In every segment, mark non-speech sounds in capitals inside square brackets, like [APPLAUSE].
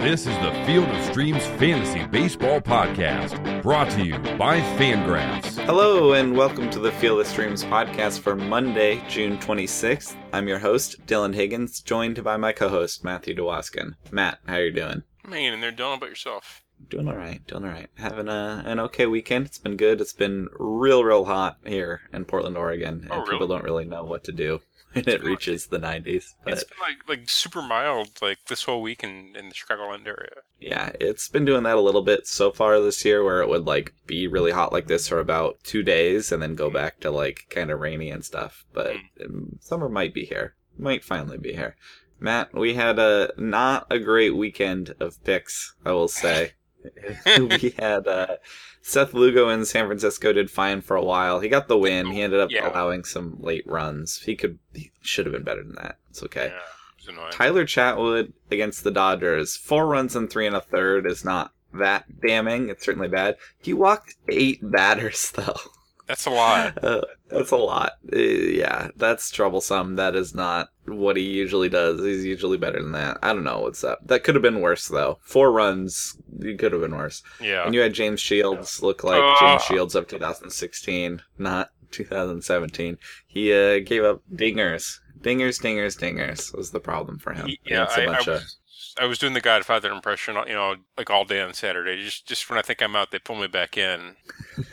This is the Field of Streams Fantasy Baseball Podcast, brought to you by Fangraphs. Hello, and welcome to the Field of Streams podcast for Monday, June 26th. I'm your host, Dylan Higgins, joined by my co-host, Matthew DeWaskin. Matt, how you doing? I'm hanging in there, Dylan, about yourself. Doing all right, doing all right. Having a, an okay weekend. It's been good. It's been real, real hot here in Portland, Oregon, and Oh, really? people don't really know what to do when it reaches the 90s. But It's been like like super mild like this whole week in, in the Chicagoland area. Yeah, it's been doing that a little bit so far this year where it would like be really hot like this for about two days and then go back to like kind of rainy and stuff. But um, summer might be here. Might finally be here. Matt, we had a not a great weekend of picks, I will say. [LAUGHS] [LAUGHS] we had uh, Seth Lugo in San Francisco did fine for a while. He got the win. He ended up Yeah. allowing some late runs. He could he should have been better than that. It's okay. Yeah, it. Tyler Chatwood against the Dodgers, four runs and three and a third is not that damning. It's certainly bad. He walked eight [LAUGHS] batters though. That's a lot. Uh, that's a lot. Uh, yeah, that's troublesome. That is not what he usually does. He's usually better than that. I don't know what's up. That could have been worse though. Four runs, it could have been worse. Yeah. And you had James Shields look like Ugh. James Shields of 2016, not 2017. He uh, gave up dingers. Dingers, dingers, dingers was the problem for him. He- yeah, I, I bunch of- was I was doing the Godfather impression, you know, like all day on Saturday. Just just when I think I'm out, they pull me back in. [LAUGHS]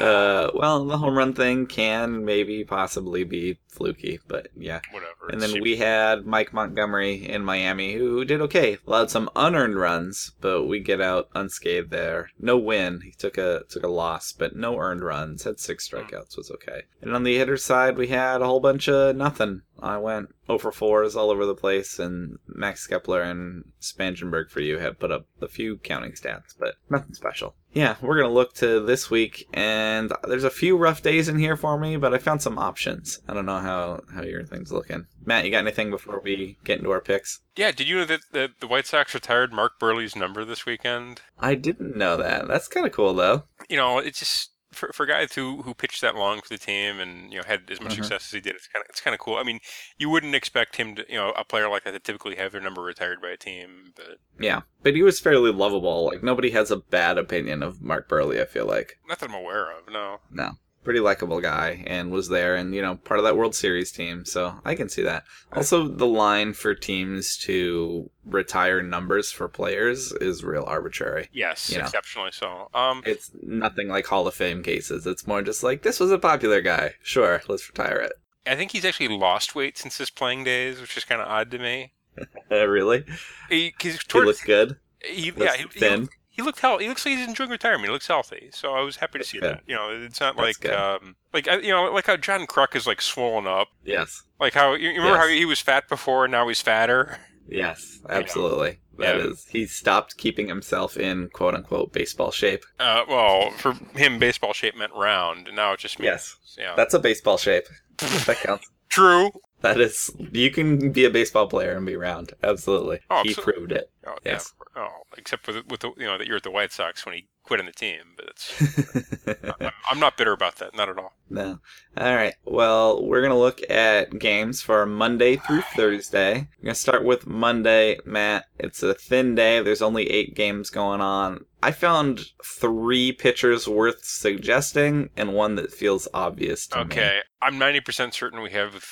uh, well, the home run thing can maybe possibly be fluky, but yeah. Whatever. And then we had Mike Montgomery in Miami, who did okay. Allowed some unearned runs, but we get out unscathed there. No win. He took a took a loss, but no earned runs. Had six strikeouts, was okay. And on the hitter side, we had a whole bunch of nothing. I went Oh over fours all over the place, and Max Kepler and Spangenberg for you have put up a few counting stats, but nothing special. Yeah, we're gonna look to this week, and there's a few rough days in here for me, but I found some options. I don't know how how your thing's looking. Matt, you got anything before we get into our picks? yeah. Did you know that the, the White Sox retired Mark Buehrle's number this weekend? I didn't know that. That's kind of cool, though. You know, it's just for for guys who who pitched that long for the team and you know had as much Mhm. success as he did. It's kind of it's kind of cool. I mean, you wouldn't expect him to, you know, a player like that to typically have their number retired by a team, but Yeah, but he was fairly lovable. Like nobody has a bad opinion of Mark Buehrle. I feel like not that I'm aware of. No. no, pretty likable guy, and was there, and you know, part of that World Series team. So I can see that. Also, the line for teams to retire numbers for players is real arbitrary. Yes, You know. exceptionally so. Um, It's nothing like Hall of Fame cases. It's more just like this was a popular guy. Sure, let's retire it. I think he's actually lost weight since his playing days, which is kind of odd to me. [LAUGHS] Really? He, He looks good. he, yeah, he, he, thin. looked, he looked healthy. He looks like he's enjoying retirement. He looks healthy, so I was happy to see that. You know, it's not That's like um, like you know, like how John Kruk is like swollen up, Yes. like how you, you remember how he was fat before and now he's fatter. Yes, [LAUGHS] absolutely. That Yeah. is, he stopped keeping himself in quote unquote baseball shape. Uh, well, for him, baseball shape meant round, and now it just means Yes. yeah. That's a baseball shape. [LAUGHS] that counts. true. That is, you can be a baseball player and be round. Absolutely. Oh, he absolutely. proved it. Oh, Yes. yeah. Oh, except for the, with the, you know that you're at the White Sox when he quit on the team, but it's, [LAUGHS] I'm, I'm not bitter about that, not at all. no. All right. Well, we're going to look at games for Monday through Thursday. We're going to start with Monday, Matt. It's a thin day. There's only eight games going on. I found three pitchers worth suggesting and one that feels obvious to me. Okay, I'm 90% certain we have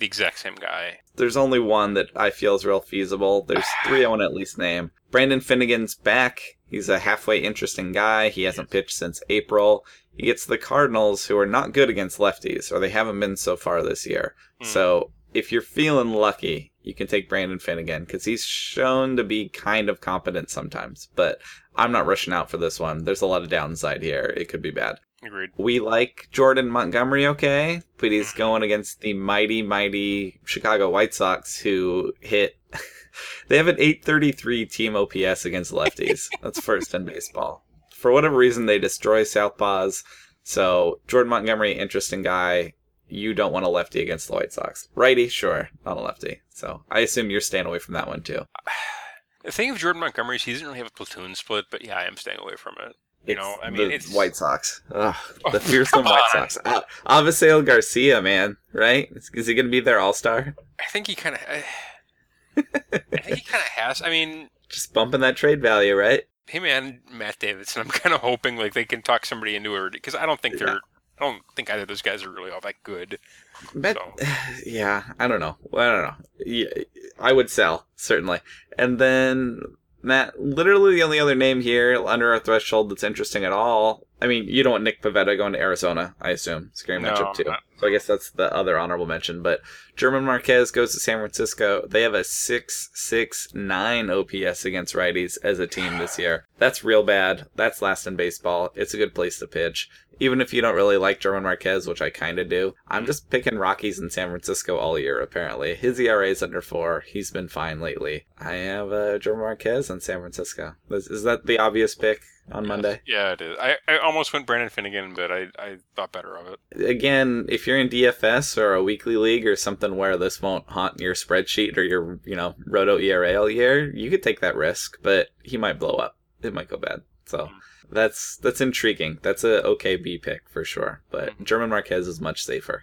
the exact same guy. There's only one that I feel is real feasible. There's [SIGHS] three I want to at least name. Brandon Finnegan's back. He's a halfway interesting guy. He hasn't pitched since April. He gets the Cardinals, who are not good against lefties, or they haven't been so far this year. Hmm. So if you're feeling lucky, you can take Brandon Finnegan because he's shown to be kind of competent sometimes. But I'm not rushing out for this one. There's a lot of downside here. It could be bad. Agreed. We like Jordan Montgomery okay, but he's going against the mighty, mighty Chicago White Sox who hit. [LAUGHS] they have an 833 team OPS against lefties. [LAUGHS] That's first in baseball. For whatever reason, they destroy Southpaws. So, Jordan Montgomery, interesting guy. You don't want a lefty against the White Sox. Righty, sure, not a lefty. So, I assume you're staying away from that one too. [SIGHS] The thing of Jordan Montgomery is he doesn't really have a platoon split, but yeah, I am staying away from it. You know, I mean, it's White Sox. Ugh, Oh, [LAUGHS] the fearsome White on. Sox. Uh, Avisail Garcia, man, right? Is, is he going to be their All Star? I think he kind of. [LAUGHS] I think he kind of has. I mean, Just bumping that trade value, right? Hey, man, Matt Davidson. I'm [LAUGHS] kind of hoping like they can talk somebody into it because I don't think they're. I don't think either of those guys are really all that good. But, So- [SIGHS] yeah, I don't know. I don't know. Yeah, I would sell certainly. And then Matt, literally the only other name here under our threshold that's interesting at all. I mean, you don't want Nick Pivetta going to Arizona, I assume. Scary No, matchup too. not- So I guess that's the other honorable mention. But German Marquez goes to San Francisco. They have a six six nine OPS against righties as a team this year. That's real bad. That's last in baseball. It's a good place to pitch even if you don't really like German Marquez, which I kind of do, I'm just picking Rockies in San Francisco all year, apparently. His ERA is under four. He's been fine lately. I have uh, German Marquez in San Francisco. Is, is that the obvious pick on Monday? Yeah, it is. I, I almost went Brandon Finnegan, but I, I thought better of it. Again, if you're in DFS or a weekly league or something where this won't haunt your spreadsheet or your, you know, roto ERA all year, you could take that risk, but he might blow up. It might go bad. So that's that's intriguing. That's a okay B pick for sure. But Mhm. German Marquez is much safer.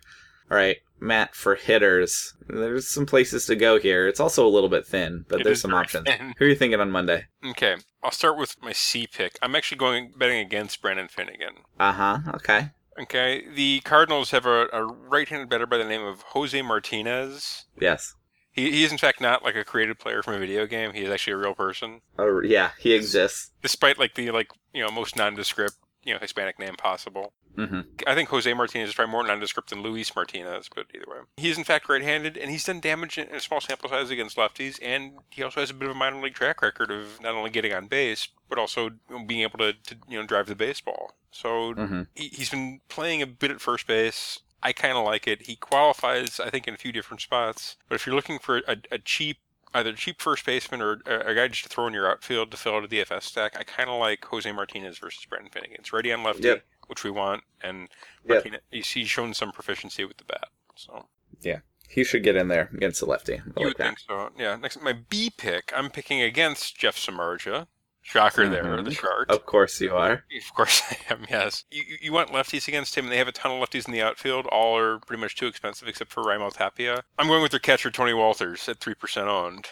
All right, Matt, for hitters, there's some places to go here. It's also a little bit thin, but It there's some options. thin. Who are you thinking on Monday? Okay, I'll start with my C pick. I'm actually going betting against Brandon Finnegan. Uh huh. Okay. Okay, the Cardinals have a, a right-handed batter by the name of Jose Martinez. Yes. He, he is in fact not like a created player from a video game. He is actually a real person, Oh yeah, he exists. despite like the like you know most nondescript you know Hispanic name possible. hmm I think Jose Martinez is probably more nondescript than Luis Martinez, but either way, he is in fact right-handed, and he's done damage in a small sample size against lefties, and he also has a bit of a minor league track record of not only getting on base but also being able to, to you know drive the baseball. So hmm he, he's been playing a bit at first base. I kind of like it. He qualifies, I think, in a few different spots. But if you're looking for a, a cheap, either cheap first baseman or a, guy just to throw in your outfield to fill out a DFS stack, I kind of like Jose Martinez versus Brandon Finnegan. It's ready on lefty, Yep. which we want, and Martinez, he's, he's shown some proficiency with the bat. So yeah, He should get in there against the lefty. I you like would that. think so. Yeah. Next, my B pick, I'm picking against Jeff Samardzija. Shocker there, Mhm. the shark. Of course you are. [LAUGHS] Of course I am, yes. You, you- want lefties against him, and they have a ton of lefties in the outfield. All are pretty much too expensive except for Raimel Tapia. I'm going with their catcher, Tony Wolters, at 3% owned.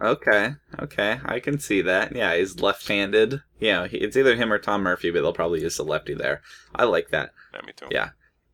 Okay, okay, I can see that. Yeah, he's left-handed. Yeah, it's either him or Tom Murphy, but they'll probably use the lefty there. I like that. Yeah, me too. Yeah.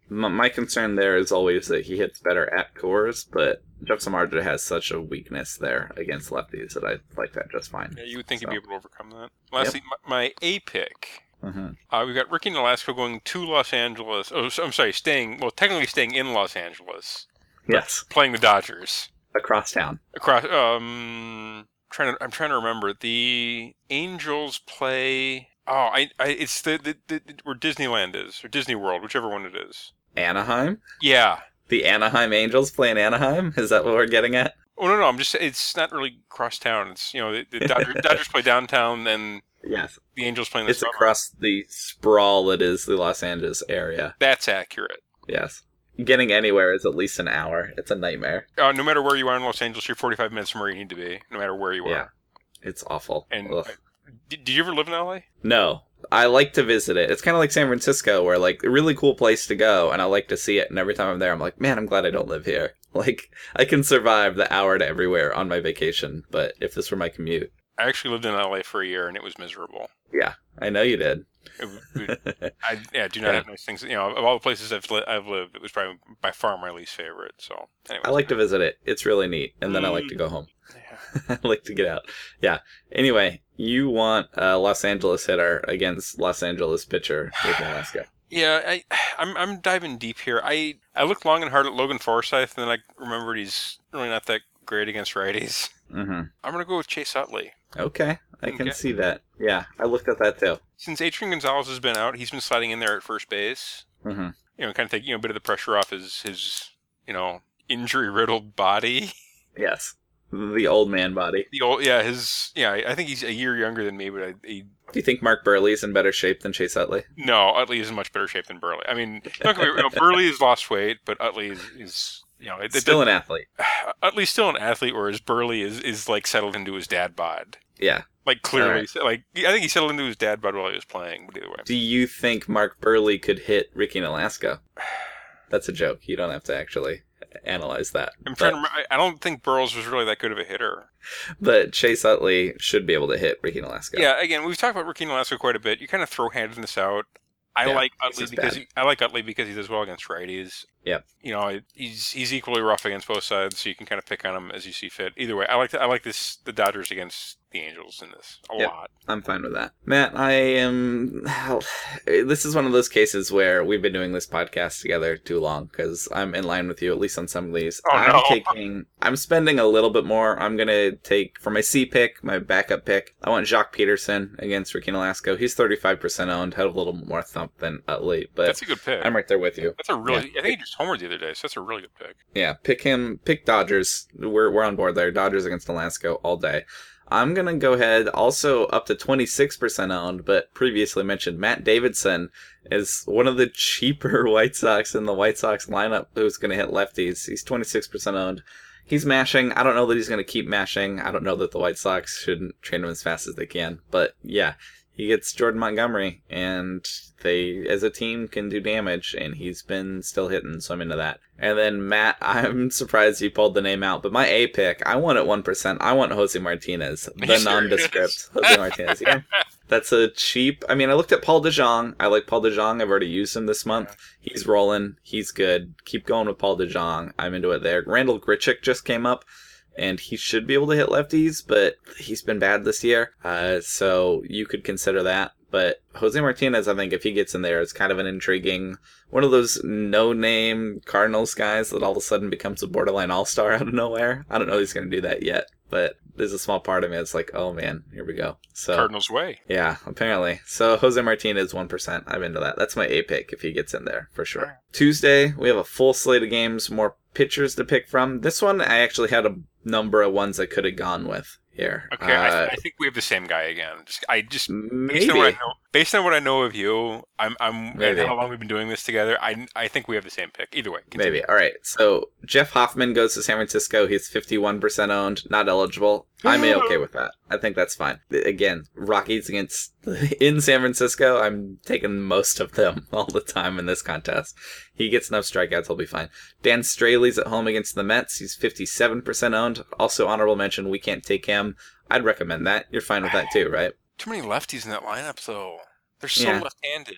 My concern there is always that he hits better at Coors, but Jeff Samardzija has such a weakness there against lefties that I like that just fine. Yeah, you would think So. he'd be able to overcome that. Lastly, my, my A pick. hmm Uh, we've got Ricky Nolasco going to Los Angeles. Oh, I'm sorry, staying, well, technically staying in Los Angeles, Yes, playing the Dodgers. across town. Across, um, trying to, I'm trying to remember. The Angels play. Oh, I, I it's the, the, the where Disneyland is or Disney World, whichever one it is. Anaheim? Yeah. The Anaheim Angels play in Anaheim? Is that what we're getting at? Oh no, no, I'm just it's not really cross town. It's you know the, the Dodgers, [LAUGHS] Dodgers play downtown, and Yes. the Angels play in the It's suburbs. across the sprawl that is the Los Angeles area. That's accurate. Yes. Getting anywhere is at least an hour. It's a nightmare. Uh, no matter where you are in Los Angeles, you're 45 minutes from where you need to be. No matter where you are. Yeah. It's awful. And Ugh. Did, did you ever live in LA? No. I like to visit it. It's kind of like San Francisco, where like a really cool place to go, and I like to see it. And every time I'm there, I'm like, man, I'm glad I don't live here. [LAUGHS] Like, I can survive the hour to everywhere on my vacation, but if this were my commute, I actually lived in LA for a year, and it was miserable. yeah, I know you did. It, it, [LAUGHS] I yeah, do not Yeah. have nice things. You know, of all the places I've li- I've lived, it was probably by far my least favorite. So, anyways, I like to visit it. It's really neat, and then I like to mm. go home. I [LAUGHS] like to get out. Yeah. Anyway, you want a Los Angeles hitter against Los Angeles pitcher with Nolasco. [SIGHS] Yeah, I, [SIGHS] I'm I'm diving deep here. I I looked long and hard at Logan Forsythe, and then I remembered he's really not that great against righties. Mm-hmm. I'm gonna go with Chase Utley. Okay, I can see that. Yeah, I looked at that too. Since Adrian Gonzalez has been out, he's been sliding in there at first base. Mm-hmm. You know, kind of taking you know, a bit of the pressure off his his you know injury riddled body. [LAUGHS] Yes, the old man body. The old yeah his yeah I think he's a year younger than me, but I, he Do you think Mark Buehrle's in better shape than Chase Utley? no Utley is in much better shape than Buehrle. I mean, [LAUGHS] don't get me wrong, Buehrle has lost weight, but Utley is, is you know it, it- Still an athlete. [SIGHS] Utley's still an athlete, whereas Buehrle is is like settled into his dad bod. Yeah. Like clearly, All like I think he settled into his dad bod while he was playing. But either way, Do you think Mark Buehrle could hit Ricky Nolasco? [SIGHS] That's a joke. You don't have to actually analyze that. I'm trying But, to. remember- I don't think Burrows was really that good of a hitter. but Chase Utley should be able to hit Ricky Nolasco. Yeah. Again, we've talked about Ricky Nolasco quite a bit. You kind of throw this out. I Yeah, like Utley because he, I like Utley because he does well against righties. Yeah, You know, he's he's equally rough against both sides, so you can kind of pick on him as you see fit. Either way, I like the, I like this the Dodgers against the Angels in this a Yep. lot. I'm fine with that. Matt, I am. This is one of those cases where we've been doing this podcast together too long because I'm in line with you, at least on some of these. Oh, I'm no. [LAUGHS] taking. I'm spending a little bit more. I'm going to take, for my C pick, my backup pick, I want Joc Pederson against Ricky Nolasco. He's 35% owned, had a little more thump than Utley, but That's a good pick. I'm right there with you. That's a really. I think he just homered the other day, so that's a really good pick. Yeah, pick him. Pick Dodgers. We're we're on board there. Dodgers against Nolasco all day. I'm gonna go ahead. Also up to 26% owned, but previously mentioned Matt Davidson is one of the cheaper [LAUGHS] White Sox in the White Sox lineup. Who's gonna hit lefties? He's 26% owned. He's mashing. I don't know that he's gonna keep mashing. I don't know that the White Sox shouldn't train him as fast as they can. But yeah, he gets Jordan Montgomery, and they, as a team, can do damage, and he's been still hitting, so I'm into that. And then Matt, [LAUGHS] I'm surprised you pulled the name out, but my A pick, I want at 1%. I want Jose Martinez, [LAUGHS] the serious? nondescript Jose Martinez. Yeah. [LAUGHS] That's a cheap. I mean, I looked at Paul DeJong. I like Paul DeJong. I've already used him this month. He's rolling. He's good. Keep going with Paul DeJong. I'm into it there. Randall Grichuk just came up and he should be able to hit lefties, but he's been bad this year. Uh, so you could consider that. But Jose Martinez, I think if he gets in there, it's kind of an intriguing one of those no-name Cardinals guys that all of a sudden becomes a borderline all-star [LAUGHS] out of nowhere. I don't know if he's going to do that yet, but there's a small part of me that's like, oh man, here we go. So Cardinals way. yeah, apparently. So Jose Martinez, 1%. I'm into that. That's my A pick if he gets in there, for sure. Alright. Tuesday, we have a full slate of games, more pitchers to pick from. This one, I actually had a number of ones I could have gone with here. Okay, I, Uh, I think we have the same guy again. Just, I just based maybe. on what I know, based on what I know of you, I'm, I'm, Maybe. how long we've been doing this together. I, I think we have the same pick. Either way, continue. Maybe. All right. So Jeff Hoffman goes to San Francisco. He's 51% owned, not eligible. I'm okay with that. I think that's fine. Again, Rockies against [LAUGHS] in San Francisco. I'm taking most of them [LAUGHS] all the time in this contest. He gets enough strikeouts, he'll be fine. Dan Straily's at home against the Mets. He's 57% owned. Also honorable mention. We can't take him. I'd recommend that. You're fine with that too, right? Too many lefties in that lineup, though. They're so Yeah. left-handed.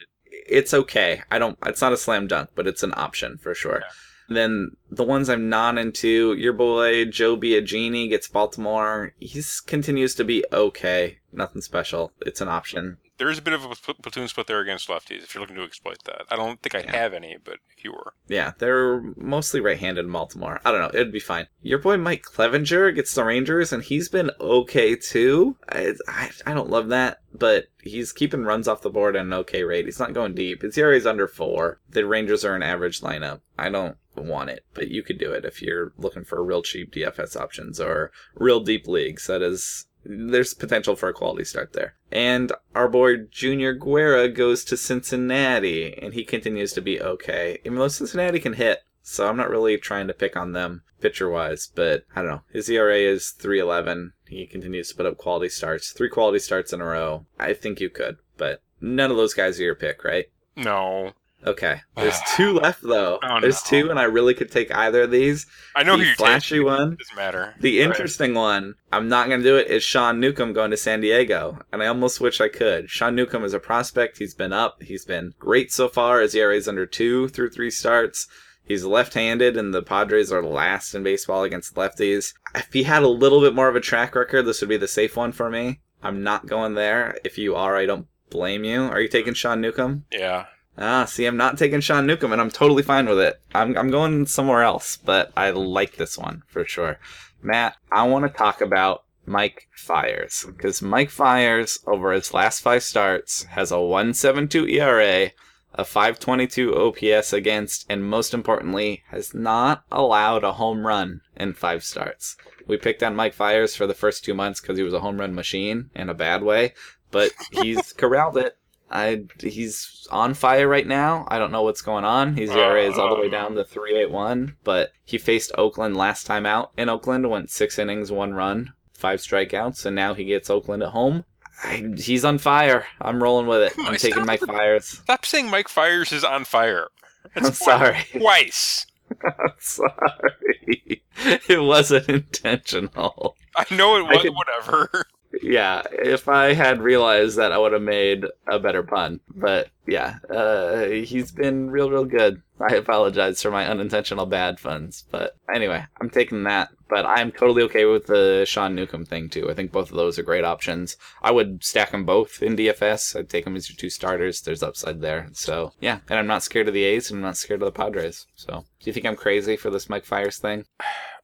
it's okay. I don't. It's not a slam dunk, but it's an option for sure. Then the ones I'm not into, your boy Joe Biagini gets Baltimore. He continues to be okay. Nothing special. It's an option. There is a bit of a platoon split there against lefties. If you're looking to exploit that, I don't think I Yeah. have any, but if you were, Yeah, they're mostly right-handed in Baltimore. I don't know. It'd be fine. Your boy Mike Clevinger gets the Rangers, and he's been okay too. I, I, I don't love that, but he's keeping runs off the board at an okay rate. He's not going deep. His ERA is under four. The Rangers are an average lineup. I don't want it, but you could do it if you're looking for real cheap DFS options or real deep leagues. That is there's potential for a quality start there. And our boy Junior Guerra goes to Cincinnati, and he continues to be okay. Even though Cincinnati can hit, so I'm not really trying to pick on them pitcher wise, but I don't know. His ERA is 311. He continues to put up quality starts, three quality starts in a row. I think you could, but none of those guys are your pick, right? no. Okay. [SIGHS] There's two left though. Oh, There's no. two, and I really could take either of these. I know the who you're flashy one. It doesn't matter. The Right. interesting one, I'm not going to do it, is Sean Newcomb going to San Diego. And I almost wish I could. Sean Newcomb is a prospect. He's been up. He's been great so far. His ERA is under two through three starts. He's left handed, and the Padres are last in baseball against lefties. If he had a little bit more of a track record, this would be the safe one for me. I'm not going there. If you are, I don't blame you. Are you taking Sean Newcomb? Yeah. Ah, see, I'm not taking Sean Newcomb, and I'm totally fine with it. I'm, I'm going somewhere else, but I like this one for sure. Matt, I want to talk about Mike Fiers because Mike Fiers, over his last five starts, has a 1.72 ERA, a 5.22 OPS against, and most importantly, has not allowed a home run in five starts. We picked on Mike Fiers for the first two months because he was a home run machine in a bad way, but he's [LAUGHS] corralled it. I he's on fire right now. I don't know what's going on. His ERA is all the way down to three eight one. But he faced Oakland last time out in Oakland, went six innings, one run, five strikeouts, and now he gets Oakland at home. I, he's on fire. I'm rolling with it. I'm taking Mike with- Fiers. Stop saying Mike Fiers is on fire. I'm sorry. [LAUGHS] Twice. I'm sorry. [LAUGHS] It wasn't intentional. I know it was could- whatever. [LAUGHS] Yeah, if I had realized that, I would have made a better pun. But yeah, uh, he's been real, real good. I apologize for my unintentional bad puns. But anyway, I'm taking that. But I'm totally okay with the Sean Newcomb thing too. I think both of those are great options. I would stack them both in DFS. I'd take them as your two starters. There's upside there. So yeah, and I'm not scared of the A's and I'm not scared of the Padres. So do you think I'm crazy for this Mike Fiers thing?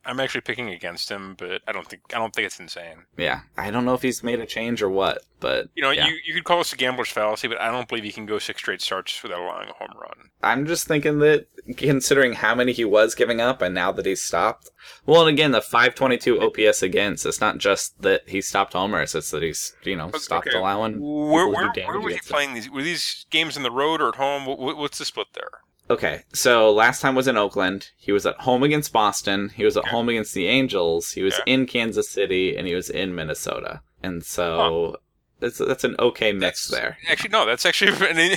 I'm actually picking against him, but I don't think I don't think it's insane. Yeah, I don't know if he's made a change or what, but You know, yeah. you, you could call this a gambler's fallacy, but I don't believe he can go six straight starts without allowing a home run. I'm just thinking that considering how many he was giving up and now that he's stopped. Well, and again, the 522 OPS against, it's not just that he stopped homers, it's that he's, you know, Okay. stopped allowing. Where, where, where was he playing these? Were these games in the road or at home? What- what's the split there? Okay, so last time was in Oakland. He was at home against Boston. He was at home against the Angels. He was Yeah. in Kansas City, and he was in Minnesota. And so that's that's an okay mix That's- there. Actually, no. That's actually [LAUGHS] an,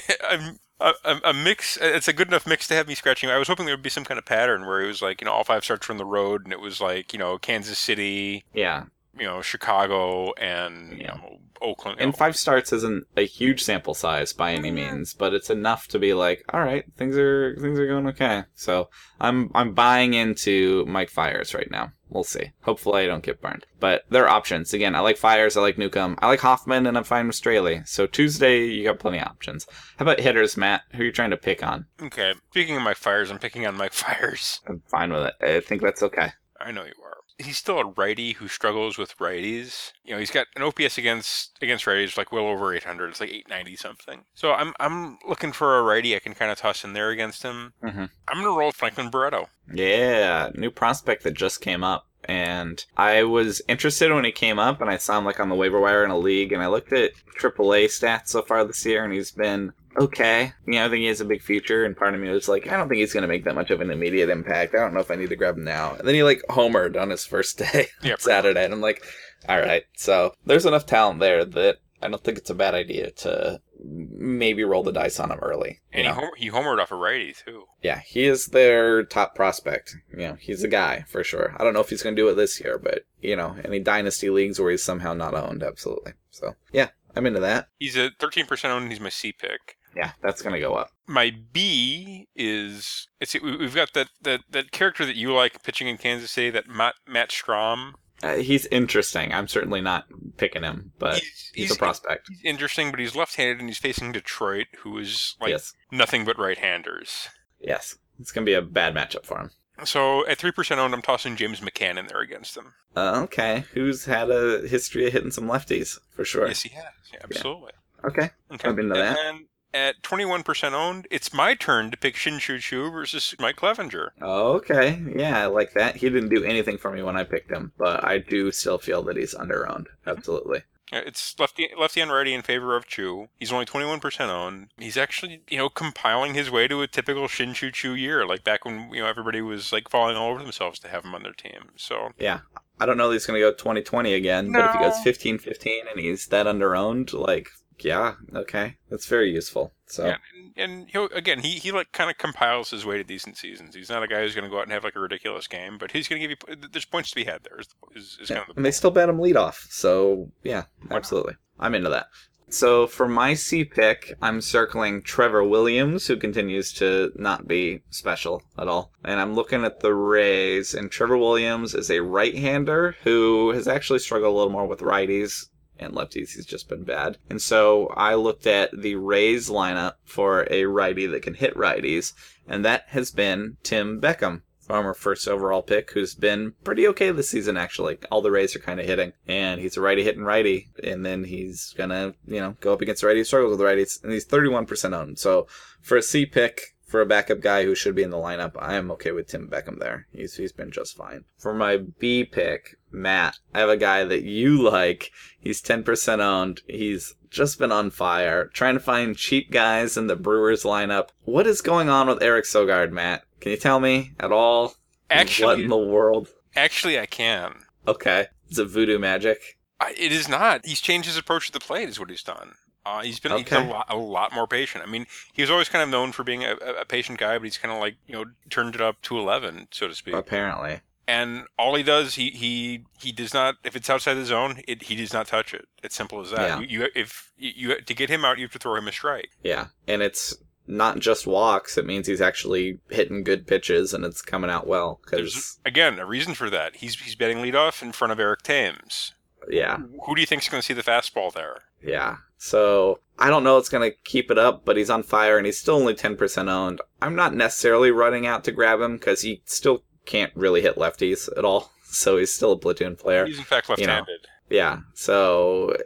a, a, a mix. It's a good enough mix to have me scratching. I was hoping there would be some kind of pattern where it was like you know all five starts from the road, and it was like you know Kansas City, Yeah, you know Chicago, and you know Oakland. and five starts isn't a huge sample size by any mm-hmm. means, but it's enough to be like, all right, things are things are going okay. So I'm I'm buying into Mike Fiers right now. We'll see. Hopefully, I don't get burned. But there are options. Again, I like Fiers. I like Newcomb. I like Hoffman, and I'm fine with Straily. So Tuesday, you got plenty of options. How about hitters, Matt? Who are you trying to pick on? Okay. Speaking of Mike Fiers, I'm picking on Mike [LAUGHS] Fiers. I'm fine with it. I think that's okay. I know you are. He's still a righty who struggles with righties. You know, he's got an OPS against against righties like well over 800. It's like 890 something. So I'm I'm looking for a righty I can kind of toss in there against him. Mhm. I'm gonna roll Franklin Barreto. Yeah, new prospect that just came up. And I was interested when he came up, and I saw him like on the waiver wire in a league, and I looked at AAA stats so far this year, and he's been okay. You know, I think he has a big future, and part of me was like, I don't think he's going to make that much of an immediate impact. I don't know if I need to grab him now. And then he like homered on his first day [LAUGHS] Yeah, Saturday, and I'm like, all right. So there's enough talent there that I don't think it's a bad idea to maybe roll the dice on him early. And he, hom- he homered off a righty too. Yeah, he is their top prospect. You know, he's a guy for sure. I don't know if he's going to do it this year, but you know, any dynasty leagues where he's somehow not owned, absolutely. So yeah, I'm into that. He's a 13% owned. He's my C pick. Yeah, that's going to go up. My B is it's we- we've got that, that that character that you like pitching in Kansas City, that Matt Matt Strahm. Uh, he's interesting. I'm certainly not picking him, but he's, a prospect. He's interesting, but he's left-handed and he's facing Detroit, who is like yes, nothing but right-handers. yes, it's going to be a bad matchup for him. So at three percent owned, I'm tossing James McCann in there against him. Uh, okay, who's had a history of hitting some lefties for sure? Yes, he has. Yeah, absolutely. Okay, Okay. I'm into that. And at 21% owned, it's my turn to pick Shin-Soo Choo versus Mike Clevinger. okay, yeah, I like that. He didn't do anything for me when I picked him, but I do still feel that he's under owned. Absolutely. It's lefty, lefty and righty in favor of Choo. He's only 21% owned. He's actually, you know, compiling his way to a typical Shin-Soo Choo year, like back when, you know, everybody was like falling all over themselves to have him on their team. So, Yeah. I don't know that he's going to go 2020 again, but if he goes 15 15 and he's that under owned, like, yeah, okay. That's very useful. So, yeah. And, and he'll, again, he, he like kind of compiles his way to decent seasons. He's not a guy who's going to go out and have like a ridiculous game, but he's going to give you, there's points to be had there, is, is, is yeah. kind of the and they still bat him lead off. So, yeah, absolutely. I'm into that. So, for my C pick, I'm circling Trevor Williams, who continues to not be special at all. And I'm looking at the Rays, and Trevor Williams is a right hander who has actually struggled a little more with righties and lefties. He's just been bad. And so I looked at the Rays lineup for a righty that can hit righties, and that has been Tim Beckham. Former first overall pick, who's been pretty okay this season, actually. All the Rays are kind of hitting, and he's a righty hitting righty, and then he's gonna, you know, go up against a righty struggles with the righties, and he's 31% owned. So for a C pick, for a backup guy who should be in the lineup, I am okay with Tim Beckham there. He's he's been just fine. For my B pick, Matt, I have a guy that you [LAUGHS] like. He's 10% owned. He's just been on fire, trying to find cheap guys in the Brewers lineup. What is going on with Eric Sogard, Matt? Can you tell me at all? Actually, what in the world? actually, I can. Okay, is it voodoo magic? I, it is not. He's changed his approach to the plate, is what he's done. Uh, he's been he's Okay. a, lot, a lot more patient. I mean, he was always kind of known for being a, a patient guy, but he's kind of like you know turned it up to eleven, so to speak. Apparently. And all he does, he he he does not. If it's outside the zone, it, he does not touch it. It's simple as that. Yeah. You, you if you, to get him out, you have to throw him a strike. Yeah. And it's not just walks. It means he's actually hitting good pitches and it's coming out well. There's Because, again a reason for that. He's he's batting leadoff in front of Eric Thames. yeah. Who do you think's going to see the fastball there? Yeah. So I don't know it's going to keep it up, but he's on fire and he's still only 10% owned. I'm not necessarily running out to grab him because he still can't really hit lefties at all. [LAUGHS] So he's still a platoon player. He's in fact You know. left-handed. Yeah. So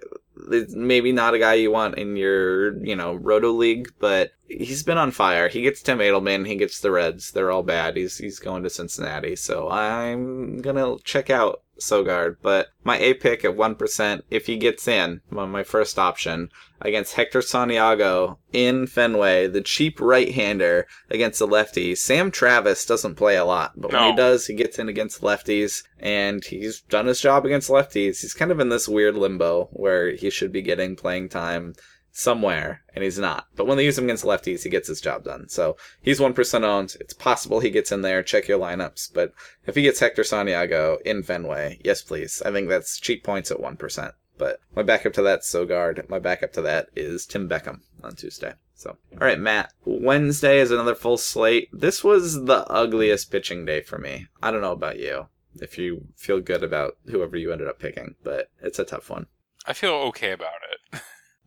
maybe not a guy you want in your, you know, roto league, but he's been on fire. He gets Tim Adleman, he gets the Reds. They're all bad. He's he's going to Cincinnati. So I'm gonna check out Sogard. But my A pick at one percent, if he gets in, my, my first option against Hector Santiago in Fenway, the cheap right-hander against the lefty. Sam Travis doesn't play a lot, but when he does, he gets in against lefties, and he's done his job against lefties. He's kind of in this weird limbo where he should be getting playing time somewhere, and he's not. But when they use him against lefties, he gets his job done. So he's 1% owned. It's possible he gets in there. Check your lineups. But if he gets Hector Santiago in Fenway, yes, please. I think that's cheap points at 1%. But my backup to that's Sogard. My backup to that is Tim Beckham on Tuesday. So, all right, Matt. Wednesday is another full slate. This was the ugliest pitching day for me. I don't know about you, if you feel good about whoever you ended up picking, but it's a tough one. I feel okay about it.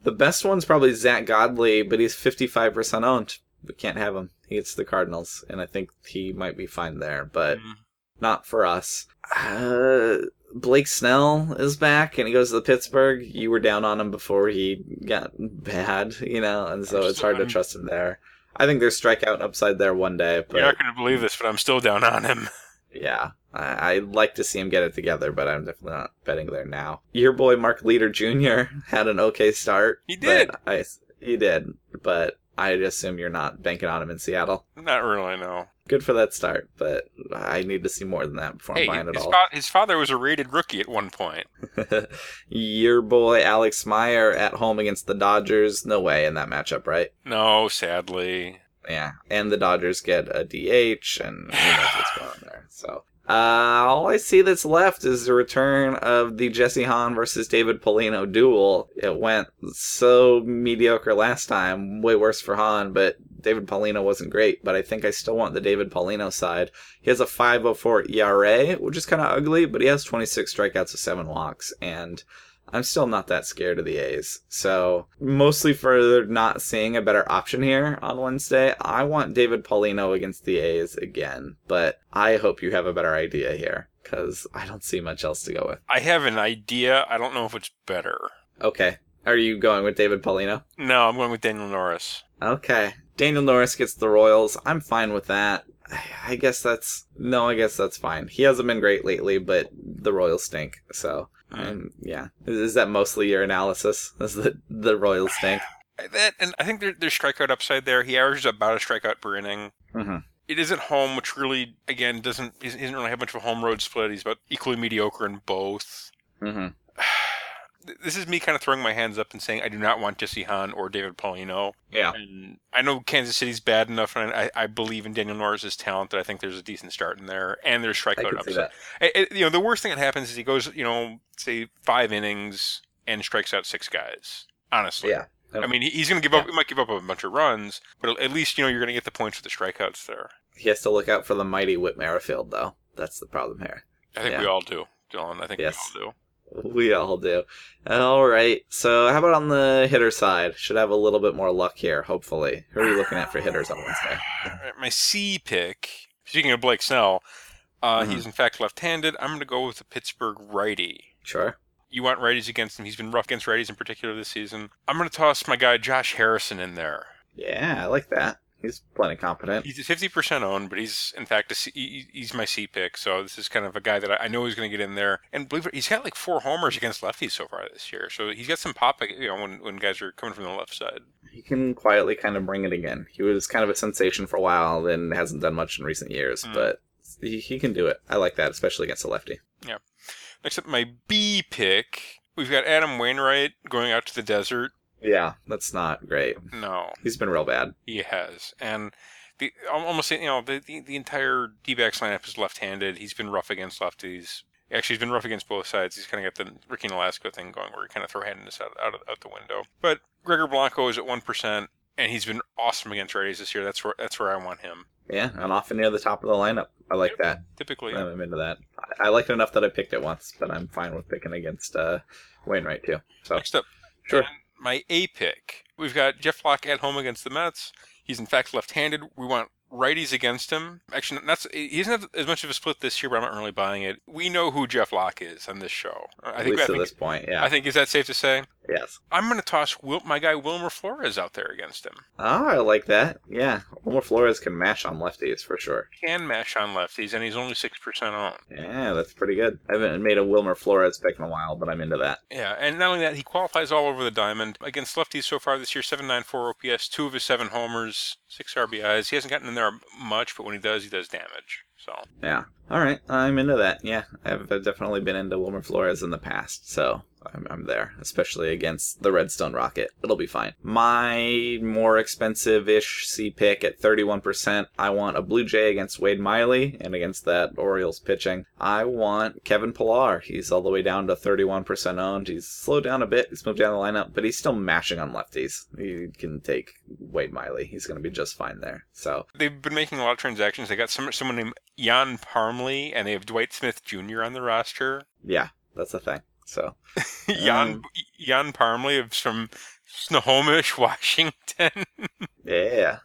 The best one's probably Zack Godley, but he's 55% owned. We can't have him. He gets the Cardinals, and I think he might be fine there, but Mm. not for us. Uh, Blake Snell is back, and he goes to the Pittsburgh. You were down on him before he got bad, you know, and so it's hard to trust him there. I think there's strikeout upside there one day, but You're not going to believe this, but I'm still down on him. Yeah, I, I'd like to see him get it together, but I'm definitely not betting there now. Your boy Mark Leiter Jr. [LAUGHS] had an okay start. He did. I, he did, but I assume you're not banking on him in Seattle. Not really, no. Good for that start, but I need to see more than that before Hey, I'm buying it his, all. fa- his father was a rated rookie at one point. [LAUGHS] Your boy Alex Meyer at home against the Dodgers. No way in that matchup, right? No, sadly. Yeah, and the Dodgers get a DH, and who knows what's going on there. So, uh, all I see that's left is the return of the Jesse Hahn versus David Paulino duel. It went so mediocre last time, way worse for Hahn, but David Paulino wasn't great. But I think I still want the David Paulino side. He has a 5.04 ERA, which is kind of ugly, but he has 26 strikeouts to seven walks, and I'm still not that scared of the A's. So, mostly for not seeing a better option here on Wednesday, I want David Paulino against the A's again. But I hope you have a better idea here, because I don't see much else to go with. I have an idea. I don't know if it's better. Okay. Are you going with David Paulino? No, I'm going with Daniel Norris. Okay. Daniel Norris gets the Royals. I'm fine with that. I guess that's no. I guess that's fine. He hasn't been great lately, but the Royals stink. So, um, yeah. Is, is that mostly your analysis? Is that the Royals stink? That and I think there, there's strikeout upside there. He averages about a strikeout per inning. hmm It is at home, which really, again, doesn't he doesn't really have much of a home road split. He's about equally mediocre in both. [SIGHS] [SIGHS] [SIGHS] hmm This is me kind of throwing my hands up and saying I do not want Jesse Hahn or David Paulino. Yeah. And I know Kansas City's bad enough, and I, I believe in Daniel Norris's talent that I think there's a decent start in there, and there's strikeout can see that. It- it- you know, the worst thing that happens is he goes, you know, say five innings and strikes out six guys. Honestly, Yeah. I mean, he's going to give up. He might give up a bunch of runs, but at least you know you're going to get the points with the strikeouts there. He has to look out for the mighty Whit Merrifield, though. That's the problem here. I think Yeah. we all do, Dylan. I think Yes. we all do. [LAUGHS] We all do. All right. So, how about on the hitter side? Should have a little bit more luck here, hopefully. Who are you looking at for hitters on Wednesday? Alright, My C pick. Speaking of Blake Snell, uh, Mhm. he's in fact left-handed. I'm going to go with the Pittsburgh righty. Sure. You want righties against him. He's been rough against righties in particular this season. I'm going to toss my guy Josh Harrison in there. Yeah, I like that. He's plenty competent. He's 50% owned, but he's in fact a C, he- he's my C pick. So this is kind of a guy that I I know he's going to get in there. And believe it, he's got like four homers against lefties so far this year. So he's got some pop, you know, when when guys are coming from the left side. He can quietly kind of bring it again. He was kind of a sensation for a while, then hasn't done much in recent years, Mm. but he, he can do it. I like that, especially against a lefty. Yeah. Next up, my B pick. We've got Adam Wainwright going out to the desert. Yeah, that's not great. No, He's been real bad. he has. And the al- almost you know the the, the entire D-backs lineup is left-handed. He's been rough against lefties. Actually, he's been rough against both sides. He's kind of got the Ricky Nolasco thing going, where he kind of throw handedness out out, of, out the window. But Gregor Blanco is at one percent, and he's been awesome against righties this year. That's where that's where I want him. Yeah, and often near the top of the lineup. I like that. Typically, I'm into that. I, I like it enough that I picked it once, but I'm fine with picking against uh, Wainwright too. So Next up, Sure. My A pick. We've got Jeff Locke at home against the Mets. He's in fact left-handed. We want righties against him. Actually, that's he doesn't have as much of a split this year, but I'm not really buying it. We know who Jeff Locke is on this show. I at think. least I to think, this point, yeah. I think is that safe to say? yes. I'm going to toss Wil- my guy Wilmer Flores out there against him. Ah, I like that. Yeah, Wilmer Flores can mash on lefties for sure. Can mash on lefties, and he's only six percent on. Yeah, that's pretty good. I haven't made a Wilmer Flores pick in a while, but I'm into that. Yeah, and not only that, he qualifies all over the diamond against lefties so far this year. Seven nine four OPS, two of his seven homers, six RBIs. He hasn't gotten in there much, but when he does, he does damage. So Yeah. All right, I'm into that. Yeah, I've definitely been into Wilmer Flores in the past, so I'm, I'm there, especially against the Redstone Rocket. It'll be fine. My more expensive-ish C pick at 31%. I want a Blue Jay against Wade Miley, and against that Orioles pitching, I want Kevin Pillar. He's all the way down to 31% owned. He's slowed down a bit. He's moved down the lineup, but he's still mashing on lefties. He can take Wade Miley. He's going to be just fine there. So they've been making a lot of transactions. They got some someone named Jan And they have Dwight Smith Jr. on the roster. yeah, that's the thing. So [LAUGHS] Jan Um, Jan Parmley from Snohomish, [LAUGHS] Washington. Yeah.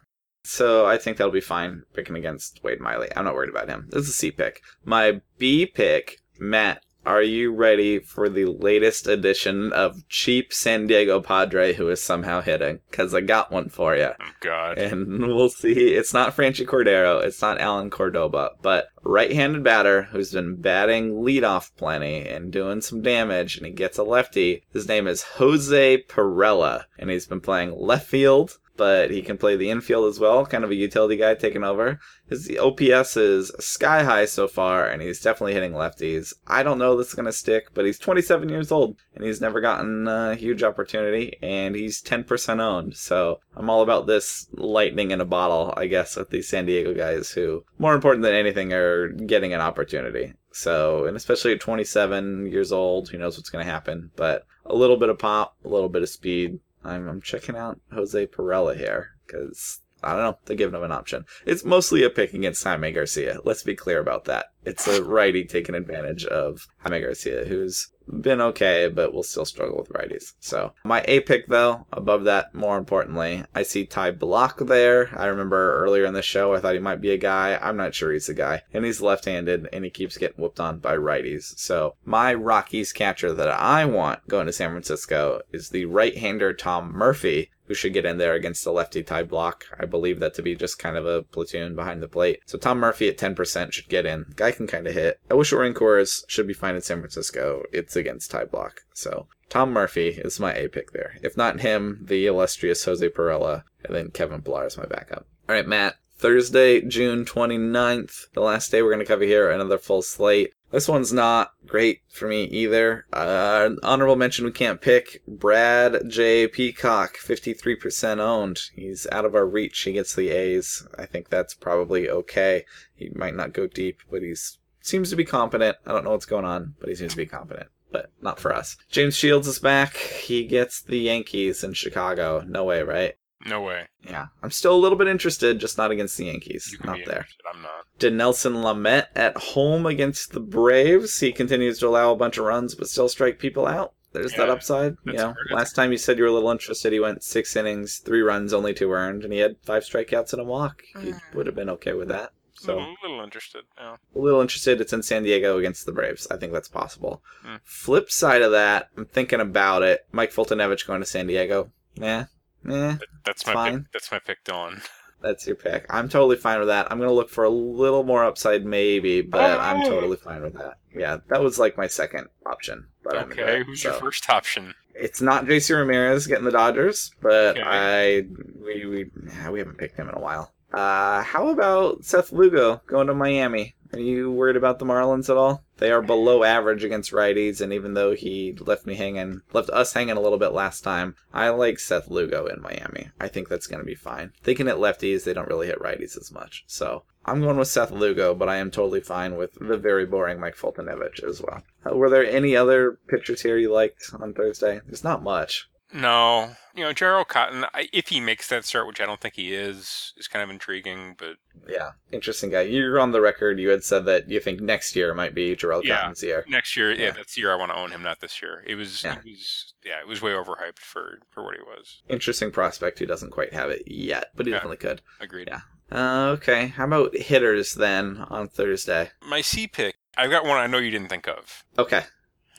So I think that'll be fine picking against Wade Miley. I'm not worried about him. This is a C pick. My B pick, Matt. Are you ready for the latest edition of cheap San Diego Padre who is somehow hitting? Because I got one for you. oh God. And we'll see. It's not Franchy Cordero. It's not Allen Cordoba. But right-handed batter who's been batting leadoff plenty and doing some damage, and he gets a lefty. His name is Jose Pirela, and he's been playing left field. But he can play the infield as well, kind of a utility guy taking over. His OPS is sky high so far, and he's definitely hitting lefties. I don't know this is going to stick, but he's 27 years old, and he's never gotten a huge opportunity, and he's 10% owned. So I'm all about this lightning in a bottle, I guess, with these San Diego guys who, more important than anything, are getting an opportunity. So, and especially at 27 years old, who knows what's going to happen, but a little bit of pop, a little bit of speed. I'm, I'm checking out Jose Pirela here, because I don't know. They're giving him an option. It's mostly a pick against Jaime Garcia. Let's be clear about that. It's a righty taking advantage of Jaime Garcia, who's been okay, but we'll still struggle with righties. So my A pick, though, above that, more importantly, I see Ty Blach there. I remember earlier in the show, I thought he might be a guy. I'm not sure he's a guy, and he's left-handed, and he keeps getting whooped on by righties. So my Rockies catcher that I want going to San Francisco is the right-hander Tom Murphy, who should get in there against the lefty Ty Blach. I believe that to be just kind of a platoon behind the plate. So Tom Murphy at 10% should get in. Guy can kind of hit. I wish Orin Coors should be fine in San Francisco. It's against Ty Blach. So Tom Murphy is my A pick there. If not him, the illustrious Jose Pirela, and then Kevin Pillar is my backup. All right, Matt. Thursday, June 29th, the last day we're going to cover here, another full slate. This one's not great for me either. Uh, honorable mention we can't pick Brad J. Peacock, 53% owned. He's out of our reach. He gets the A's. I think that's probably okay. He might not go deep, but he seems to be competent. I don't know what's going on, but he seems to be competent. But not for us. James Shields is back. He gets the Yankees in Chicago. No way, right? No way. Yeah. I'm still a little bit interested, just not against the Yankees. Not there. interested. I'm not. Dinelson Lamet at home against the Braves? He continues to allow a bunch of runs, but still strike people out. There's that upside. You know, fair. last time you said you were a little interested, he went six innings, three runs, only two earned, and he had five strikeouts and a walk. He Mm. would have been okay with that. So a little, little interested. Yeah. a little interested. It's in San Diego against the Braves. I think that's possible. Hmm. Flip side of that, I'm thinking about it. Mike Foltynewicz going to San Diego. Yeah, yeah. That's my Fine. pick. That's my pick, Dylan. [LAUGHS] That's your pick. I'm totally fine with that. I'm gonna look for a little more upside, maybe, but I'm Oh. totally fine with that. Yeah, that was like my second option. But I'm Okay, it. who's So, your first option? It's not JC Ramirez getting the Dodgers, but Okay. I we we yeah, we haven't picked him in a while. Uh, how about Seth Lugo going to Miami? Are you worried about the Marlins at all? They are below average against righties, and even though he left me hanging, left us hanging a little bit last time, I like Seth Lugo in Miami. I think that's going to be fine. They can hit lefties, they don't really hit righties as much. So I'm going with Seth Lugo, but I am totally fine with the very boring Mike Foltynewicz as well. Were there any other pitchers here you liked on Thursday? There's not much. No, you know Jharel Cotton. If he makes that start, which I don't think he is, is kind of intriguing. But Yeah, interesting guy. You're on the record. You had said that you think next year might be Jharel Yeah. Cotton's year. next year, yeah, Yeah. that's the year I want to own him, not this year. It was, Yeah. it was, yeah, it was way overhyped for for what he was. Interesting prospect who doesn't quite have it yet, but he Yeah. definitely could. Agreed. Yeah. Uh, okay, how about hitters then on Thursday? My C pick, I've got one I know you didn't think of. Okay,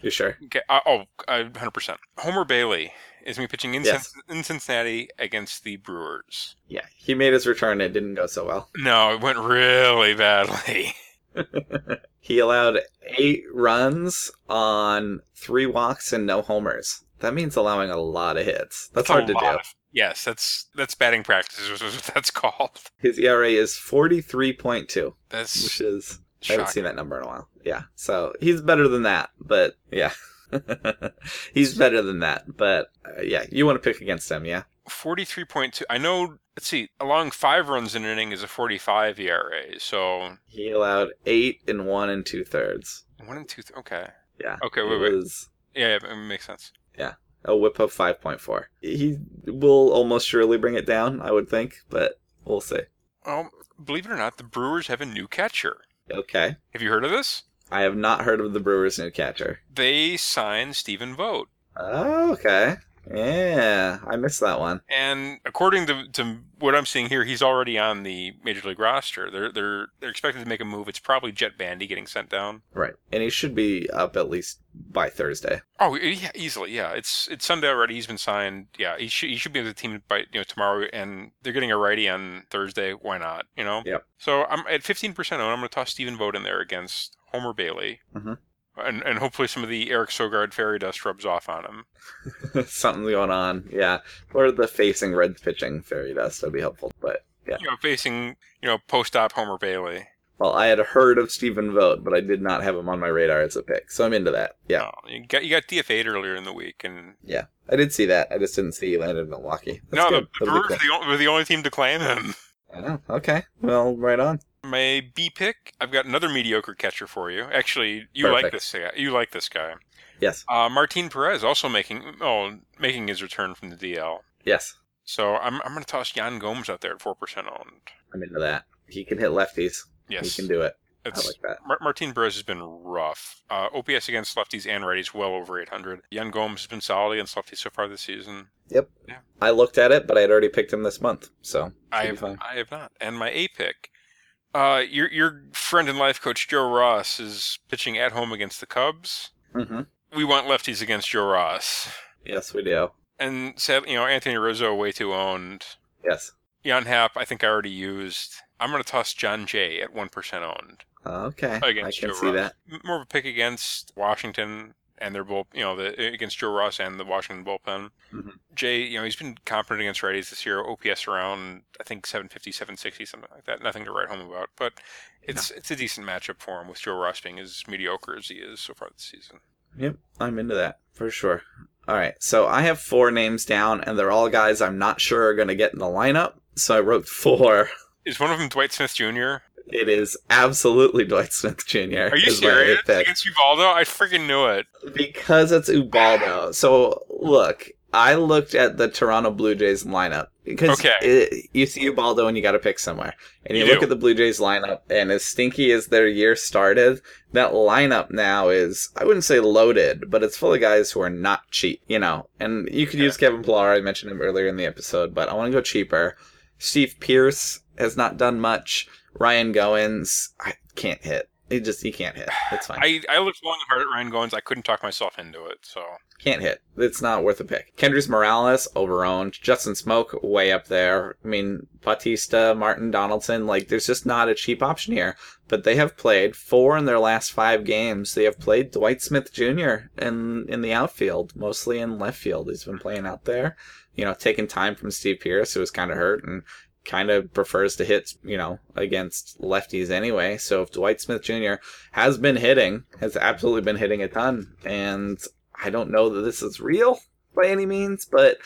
you sure? Okay, uh, oh, uh, 100%. Homer Bailey is me pitching in, Yes. Cin- in Cincinnati against the Brewers. Yeah, he made his return. It didn't go so well. No, it went really badly. [LAUGHS] he allowed eight runs on three walks and no homers. That means allowing a lot of hits. That's a hard to do. of- yes, that's that's batting practice is what that's [LAUGHS] called. His ERA is forty three point two, That's which is I haven't seen that number in a while. Yeah, so he's better than that, but yeah, [LAUGHS] he's better than that. But uh, yeah, you want to pick against him, yeah? 43.2. I know, let's see, allowing five runs in an inning is a 45 ERA. So He allowed eight in one and two thirds. one and two. Th- okay. Yeah. Okay, wait, wait. was Yeah, yeah, it makes sense. Yeah. A whip of 5.4. He will almost surely bring it down, I would think, but we'll see. Well, believe it or not, the Brewers have a new catcher. Okay. Have you heard of this? I have not heard of the Brewers' new catcher. They signed Stephen Vogt. Oh, okay. Yeah, I missed that one. And according to, to what I'm seeing here, he's already on the major league roster. They're they're they're expected to make a move. It's probably Jett Bandy getting sent down. Right. And he should be up at least by Thursday. Oh yeah, easily. Yeah, it's it's Sunday already. He's been signed. Yeah, he should he should be on the team by you know tomorrow. And they're getting a righty on Thursday. Why not? You know. Yep. So I'm at 15 percent on. I'm going to toss Stephen Vogt in there against Homer Bailey. Mhm. And, and hopefully some of the Eric Sogard fairy dust rubs off on him. [LAUGHS] Something's going on. Yeah. Or the facing Reds pitching fairy dust would be helpful. But yeah. You know, facing you know post-op Homer Bailey. Well, I had heard of Stephen Vogt, but I did not have him on my radar as a pick. So I'm into that. Yeah. Oh, you got you got DFA'd earlier in the week, and Yeah. I did see that. I just didn't see he landed in Milwaukee. That's no, good. the, the Brewers the on- were the only team to claim him. cool. I know. Okay. Well, right on. My B pick, I've got another mediocre catcher for you. Actually, you like this guy. You like this guy. Yes. Uh, Martin Perez also making oh making his return from the DL. Yes. So I'm I'm going to toss Yan Gomes out there at four percent owned. I'm into that. He can hit lefties. Yes, He can do it. I it's, like that. Mar- Martin Perez has been rough. Uh, OPS against lefties and righties well over 800. Yan Gomes has been solid against lefties so far this season. Yep. Yeah. I looked at it, but I had already picked him this month. So I have. I have not. And my A pick, uh, your your friend and life coach Joe Ross is pitching at home against the Cubs. hmm We want lefties against Joe Ross, Yes, we do. and sadly, you know Anthony Rizzo way too owned. Yes. Ian Happ, I think I already used. I'm going to toss Jon Jay at one percent owned Okay. I against can Joe see Ross. that. More of a pick against Washington and their bull, you know, the against Joe Ross and the Washington bullpen. Mhm. Jay, you know, he's been competent against righties this year. OPS around I think 750, 760, something like that. Nothing to write home about, but it's it's a decent matchup for him with Joe Ross being as mediocre as he is so far this season. Yep, I'm into that for sure. All right, so I have four names down, and they're all guys I'm not sure are going to get in the lineup. So I wrote four. Is one of them Dwight Smith Jr.? It is absolutely Dwight Smith Jr. Are you serious? Against Ubaldo? I freaking knew it. Because it's Ubaldo. So look, I looked at the Toronto Blue Jays lineup because Okay. it, you see Ubaldo and you got to pick somewhere, and you, You look do. at the Blue Jays lineup, and as stinky as their year started, that lineup now is I wouldn't say loaded, but it's full of guys who are not cheap, you know. And you could Yeah. use Kevin Pillar. I mentioned him earlier in the episode, but I want to go cheaper. Steve Pearce has not done much. Ryan Goins, I can't hit. He just he can't hit. It's fine. I, I looked long and hard at Ryan Goins. I couldn't talk myself into it. So Can't hit. It's not worth a pick. Kendrys Morales, overowned. Justin Smoak, way up there. I mean, Bautista, Martin Donaldson, like, there's just not a cheap option here. But they have played four in their last five games. They have played Dwight Smith Jr. in, in the outfield, mostly in left field. He's been playing out there, you know, taking time from Steve Pearce, who was kind of hurt, and kind of prefers to hit, you know, against lefties anyway. So if Dwight Smith Jr. has been hitting, has absolutely been hitting a ton, and I don't know that this is real by any means, but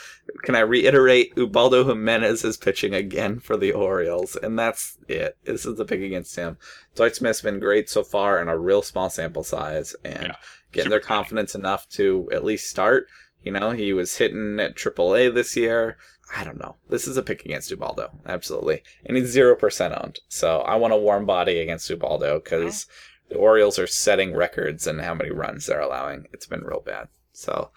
can I reiterate? Ubaldo Jimenez is pitching again for the Orioles, and that's it. This is the pick against him. Dwight Smith's been great so far in a real small sample size, and Yeah. getting their confidence enough to at least start. You know, he was hitting at AAA this year. I don't know. This is a pick against Ubaldo, absolutely, and he's zero percent owned. So I want a warm body against Ubaldo because the Orioles are setting records in how many runs they're allowing. It's been real bad. So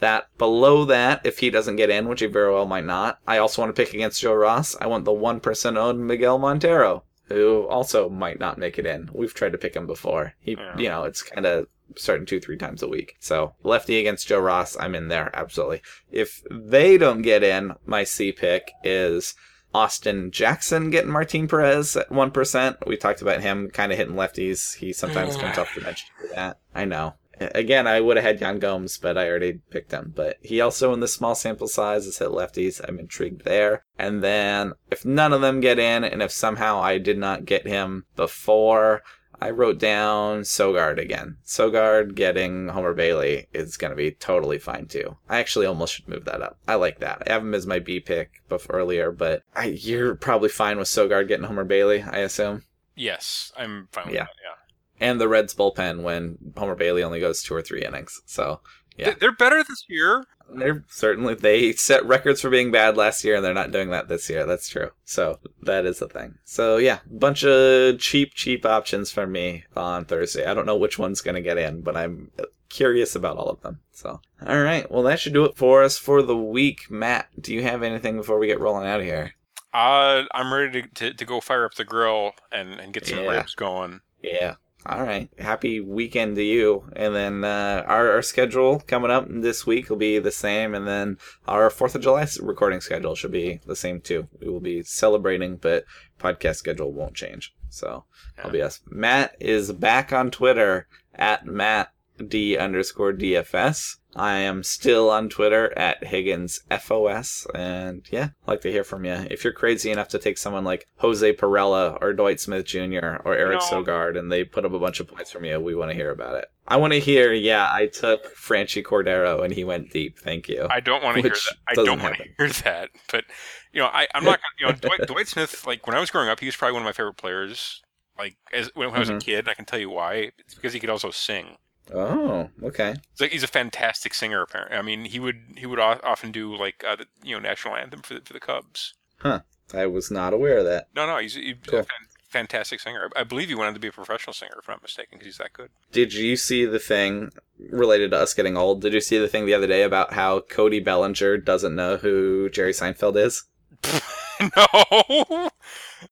that below that, if he doesn't get in, which he very well might not, I also want to pick against Joe Ross. I want the one percent owned Miguel Montero, who also might not make it in. We've tried to pick him before. He, Yeah. you know, it's kind of starting two, three times a week. So lefty against Joe Ross, I'm in there absolutely. If they don't get in, my C pick is. Austin Jackson getting Martin Perez at 1%. We talked about him kind of hitting lefties. He sometimes comes off the bench to do that. I know. Again, I would have had Yan Gomes, but I already picked him. But he also, in the small sample size, has hit lefties. I'm intrigued there. And then, if none of them get in, and if somehow I did not get him before, I wrote down Sogard again. Sogard getting Homer Bailey is going to be totally fine too. I actually almost should move that up. I like that. I have him as my B pick before earlier, but I, you're probably fine with Sogard getting Homer Bailey, I assume. Yes, I'm fine with Yeah. that. Yeah. And the Reds bullpen when Homer Bailey only goes two or three innings. So Yeah. They- They're better this year. they're certainly they set records for being bad last year and they're not doing that this year. That's true. So that is the thing. So yeah, bunch of cheap, cheap options for me on Thursday. I don't know which one's gonna get in, but I'm curious about all of them. So all right, well that should do it for us for the week. Matt, do you have anything before we get rolling out of here? Uh, I'm ready to, to, to go fire up the grill and, and get some Yeah. ribs going. Yeah. All right. Happy weekend to you. And then uh, our, our schedule coming up this week will be the same. And then our 4th of July recording schedule should be the same too. We will be celebrating, but podcast schedule won't change. So I'll be us. Matt is back on Twitter at Matt D underscore DFS. I am still on Twitter at Higgins FOS. And yeah, I'd like to hear from you. If you're crazy enough to take someone like Jose Pirela or Dwight Smith Jr. or Eric No. Sogard and they put up a bunch of points from you, we want to hear about it. I want to hear, yeah, I took Franchy Cordero and he went deep. Thank you. I don't want to hear that. I don't want to hear that. But you know, I, I'm not. Gonna, you know, Dwight, Dwight Smith. Like when I was growing up, he was probably one of my favorite players. Like as when, when I was a Mhm. kid, I can tell you why. It's because he could also sing. Oh, okay. He's, like, he's a fantastic singer. Apparently, I mean, he would he would often do like uh, the you know national anthem for the, for the Cubs. Huh. I was not aware of that. No, no, he's, he's Cool. a fan, fantastic singer. I, I believe he wanted to be a professional singer, if I'm not mistaken, because he's that good. Did you see the thing related to us getting old? Did you see the thing the other day about how Cody Bellinger doesn't know who Jerry Seinfeld is? [LAUGHS] no.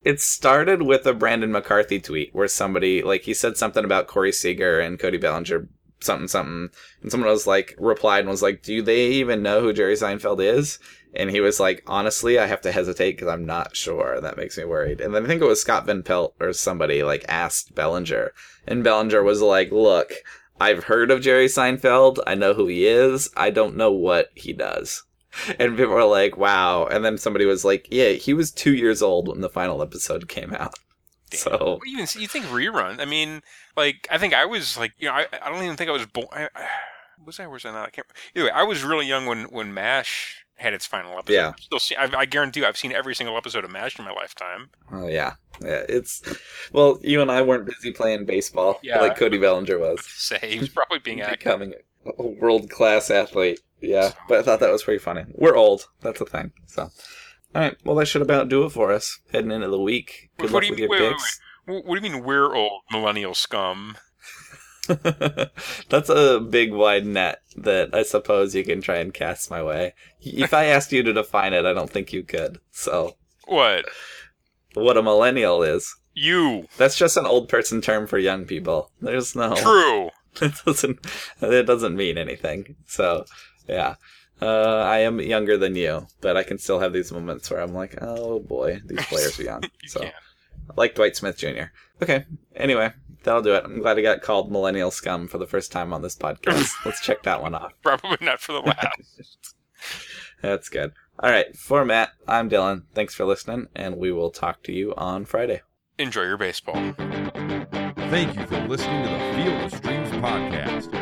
It started with a Brandon McCarthy tweet where somebody, like, he said something about Corey Seager and Cody Bellinger, something, something. And someone was like, replied and was like, do they even know who Jerry Seinfeld is? And he was like, honestly, I have to hesitate because I'm not sure. That makes me worried. And then I think it was Scott Van Pelt or somebody, like, asked Bellinger. And Bellinger was like, look, I've heard of Jerry Seinfeld. I know who he is. I don't know what he does. And people were like, wow. And then somebody was like, yeah, he was two years old when the final episode came out. Damn. So, even you think rerun? I mean, like I think I was like you know I, I don't even think I was born. I, I, [SIGHS] was I? or Was I not? I can't. Either way, I was really young when when Mash had its final episode. Yeah. Still see, I, I guarantee you, I've seen every single episode of Mash in my lifetime. oh yeah. Yeah, it's, well, you and I weren't busy playing baseball Yeah. like Cody Bellinger was. Say he was probably being. Becoming a world class athlete. Yeah, but I thought that was pretty funny. We're old. That's the thing. So, all right. Well, that should about do it for us heading into the week. Good What luck you with your wait, wait, picks. Wh- What do you mean we're old millennial scum? [LAUGHS] That's a big wide net that I suppose you can try and cast my way. If I asked you to define it, I don't think you could. So, What what a millennial is. you? That's just an old person term for young people. There's no True. [LAUGHS] it doesn't it doesn't mean anything. So, yeah. Uh, I am younger than you, but I can still have these moments where I'm like, oh boy, these players are young. [LAUGHS] You So, can't. like Dwight Smith Jr. Okay. Anyway, that'll do it. I'm glad I got called millennial scum for the first time on this podcast. [LAUGHS] Let's check that one off. Probably not for the [LAUGHS] last. That's good. All right, for Matt, I'm Dylan. Thanks for listening, and we will talk to you on Friday. Enjoy your baseball. Thank you for listening to the Field of Streams podcast.